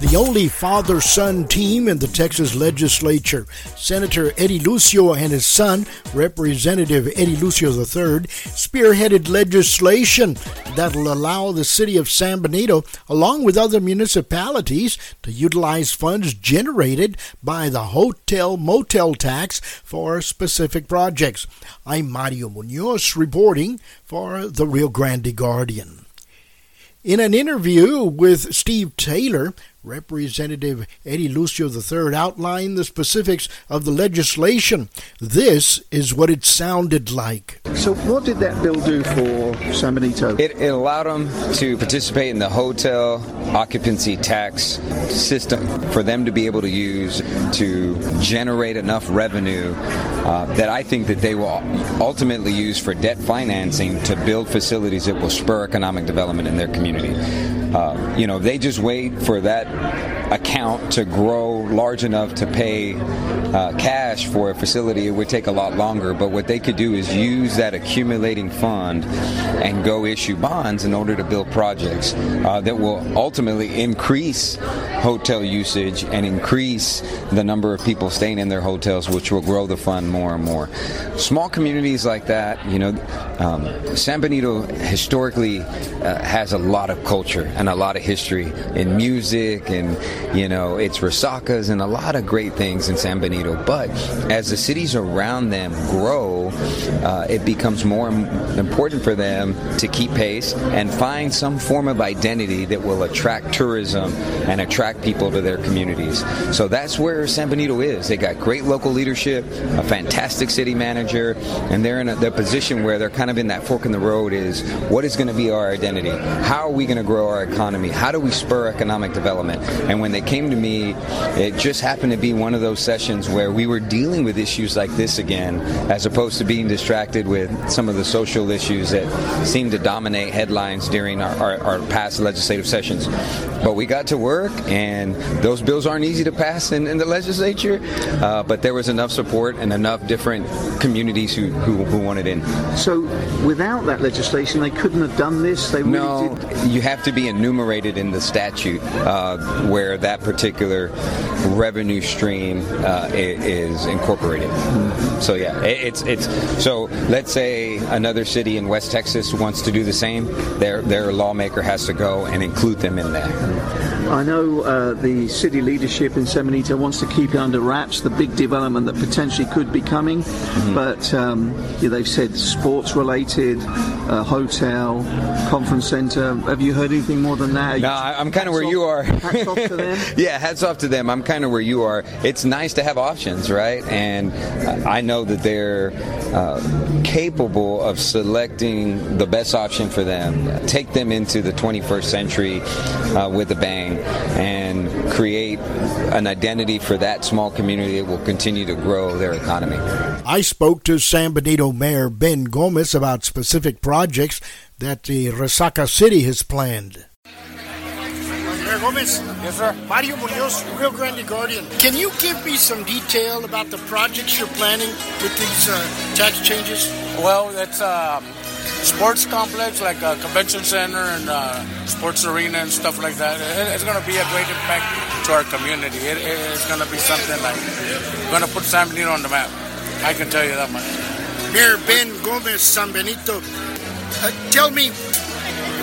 the only father son team in the Texas legislature. Senator Eddie Lucio and his son, Representative Eddie Lucio III, spearheaded legislation that'll allow the city of San Benito, along with other municipalities, to utilize funds generated by the hotel motel tax for specific projects. I'm Mario Munoz reporting for the Rio Grande Guardian. In an interview with Steve Taylor, Representative Eddie Lucio III outlined the specifics of the legislation. This is what it sounded like. So, what did that bill do for San Benito? It, it allowed them to participate in the hotel occupancy tax system for them to be able to use to generate enough revenue uh, that I think that they will ultimately use for debt financing to build facilities that will spur economic development in their community. Uh, you know, they just wait for that account to grow large enough to pay uh, cash for a facility, it would take a lot longer. But what they could do is use that accumulating fund and go issue bonds in order to build projects uh, that will ultimately increase hotel usage and increase the number of people staying in their hotels, which will grow the fund more and more. Small communities like that, you know, um, San Benito historically uh, has a lot of culture and a lot of history in music and you know it's resacas and a lot of great things in San Benito. But as the cities around them grow, uh, it becomes more important for them to keep pace and find some form of identity that will attract tourism and attract people to their communities. So that's where San Benito is. They got great local leadership, a fantastic city manager, and they're in a the position where they're kind of in that fork in the road is what is going to be our identity? How are we going to grow our economy? How do we spur economic development? And when they came to me, it just happened to be one of those sessions where we were dealing with issues like this again, as opposed to being distracted with some of the social issues that seem to dominate headlines during our, our, our past legislative sessions. But we got to work, and those bills aren't easy to pass in, in the legislature, uh, but there was enough support and enough different communities who, who, who, wanted in. So without that legislation, they couldn't have done this? They really no, did... you have to be enumerated in the statute uh, where that particular revenue stream uh, is incorporated. Mm-hmm. So yeah, it's it's so let's say another city in West Texas wants to do the same, their their lawmaker has to go and include them in that. I know uh, the city leadership in San Benito wants to keep it under wraps, the big development that potentially could be coming, mm-hmm. but um, yeah, they've said sports related, uh, hotel, conference center. Have you heard anything more than that? No, I'm kind of where off, you are. yeah, hats off to them. I'm kind of where you are. It's nice to have options, right? And I know that they're uh, capable of selecting the best option for them, take them into the 21st century uh, with a bang, and create an identity for that small community that will continue to grow their economy. I spoke to San Benito Mayor Ben Gomez about specific projects that the Resaca City has planned. Mayor Gomez. Yes, sir. Mario Munoz, Rio Grande Guardian. Can you give me some detail about the projects you're planning with these uh, tax changes? Well, it's um, sports complex like a convention center and uh, sports arena and stuff like that. It, it's going to be a great impact to our community. It, it's going to be something like going to put San Benito on the map. I can tell you that much. Mayor Ben Gomez San Benito, uh, tell me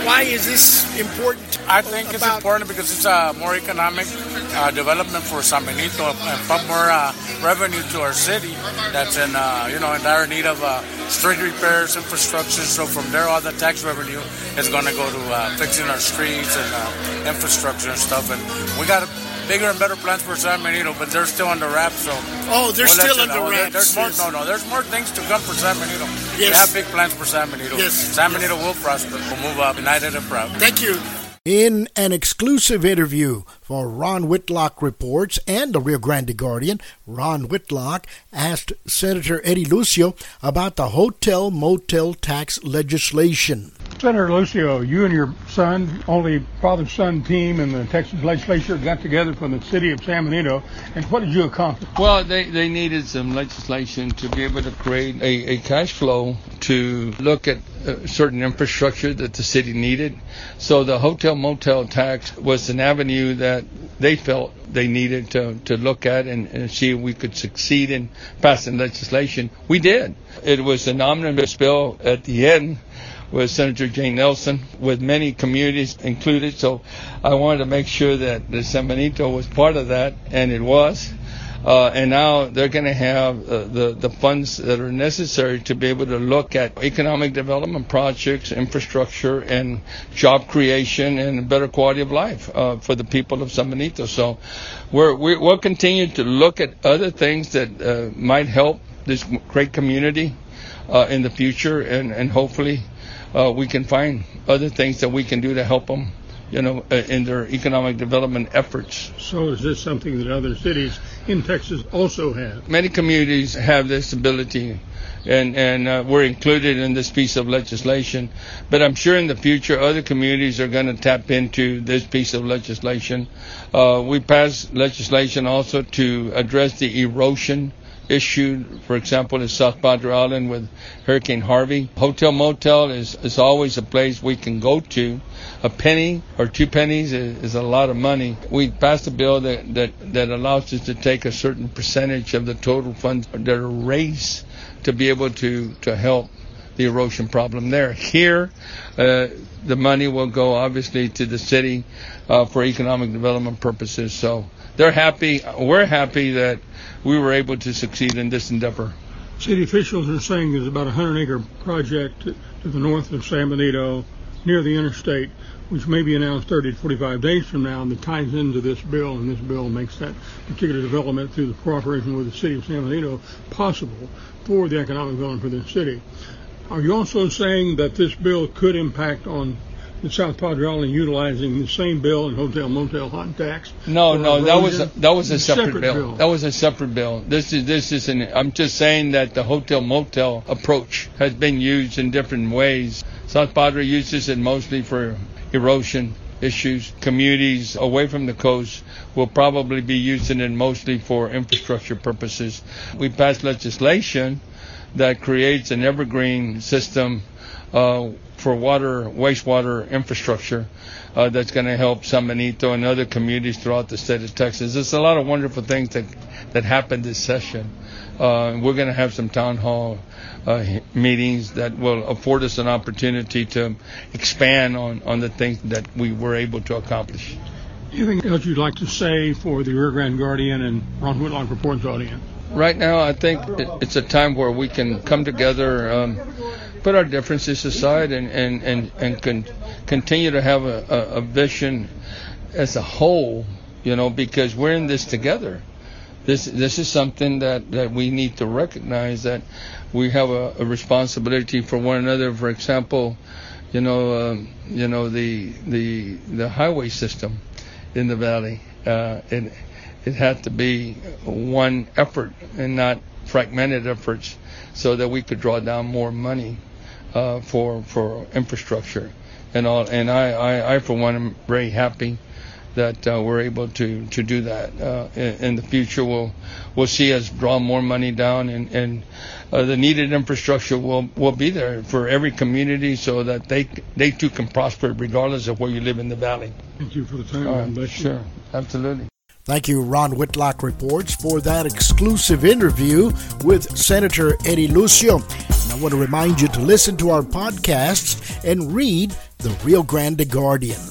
why is this important? I think it's important because it's a more economic uh, development for San Benito and put more uh, revenue to our city. That's in uh, you know in dire need of uh, street repairs, infrastructure. So from there, all the tax revenue is going to go to uh, fixing our streets and uh, infrastructure and stuff. And we got bigger and better plans for San Benito, but they're still under wraps. So oh, they're we'll still under wraps. there's more. No, no, there's more things to come for San Benito. Yes. We have big plans for San Benito. Yes. San Benito will prosper. We'll move up, united and proud. Thank you. In an exclusive interview for Ron Whitlock Reports and the Rio Grande Guardian, Ron Whitlock asked Senator Eddie Lucio about the hotel motel tax legislation. Senator Lucio, you and your son, only father-son team in the Texas legislature, got together from the city of San Benito, and what did you accomplish? Well, they, they needed some legislation to be able to create a, a cash flow to look at uh, certain infrastructure that the city needed. So the hotel motel tax was an avenue that they felt they needed to, to look at and, and see if we could succeed in passing legislation. We did. It was an omnibus bill at the end with Senator Jane Nelson, with many communities included. So I wanted to make sure that the San Benito was part of that, and it was. Uh, and now they're going to have uh, the the funds that are necessary to be able to look at economic development projects, infrastructure, and job creation, and a better quality of life uh, for the people of San Benito. So we're, we, will continue to look at other things that uh, might help this great community uh, in the future, and and hopefully uh, we can find other things that we can do to help them, you know, uh, in their economic development efforts. So is this something that other cities in Texas also have? Many communities have this ability. And, and uh, we're included in this piece of legislation. But I'm sure in the future other communities are going to tap into this piece of legislation. Uh, we passed legislation also to address the erosion issue, for example, in South Padre Island with Hurricane Harvey. Hotel Motel is, is always a place we can go to. A penny or two pennies is, is a lot of money. We passed a bill that, that, that allows us to take a certain percentage of the total funds that are raised to be able to, to help the erosion problem there. Here, uh, the money will go obviously to the city uh, for economic development purposes. So they're happy. We're happy that we were able to succeed in this endeavor. City officials are saying there's about a 100 acre project to the north of San Benito near the interstate, which may be announced 30 to 45 days from now, and that ties into this bill, and this bill makes that particular development through the cooperation with the city of San Benito possible for the economic development for the city. Are you also saying that this bill could impact on the South Padre Island utilizing the same bill and hotel motel hot tax? No, no, that was a, that was a separate, separate bill. bill. That was a separate bill. This is this is an. I'm just saying that the hotel motel approach has been used in different ways. South Padre uses it mostly for erosion issues. Communities away from the coast will probably be using it mostly for infrastructure purposes. We passed legislation that creates an evergreen system uh, for water, wastewater infrastructure uh, that's going to help San Benito and other communities throughout the state of Texas. There's a lot of wonderful things that that happened this session. Uh, we're going to have some town hall uh, meetings that will afford us an opportunity to expand on, on the things that we were able to accomplish. Anything else you'd like to say for the Rio Grande Guardian and Ron Whitlock Reports audience? Right now, I think it's a time where we can come together. Um, put our differences aside and and and and con- continue to have a, a, a vision as a whole, you know, because we're in this together. This this is something that, that we need to recognize that we have a, a responsibility for one another. For example, you know, um, you know the the the highway system in the valley. Uh, it had to be one effort and not fragmented efforts, so that we could draw down more money uh, for for infrastructure and all. And I, I, I for one am very happy that uh, we're able to to do that. Uh, in, in, the future, we'll we'll see us draw more money down, and and uh, the needed infrastructure will will be there for every community, so that they they too can prosper regardless of where you live in the valley. Thank you for the time. Uh, sure, absolutely. Thank you, Ron Whitlock Reports, for that exclusive interview with Senator Eddie Lucio. And I want to remind you to listen to our podcasts and read the Rio Grande Guardian.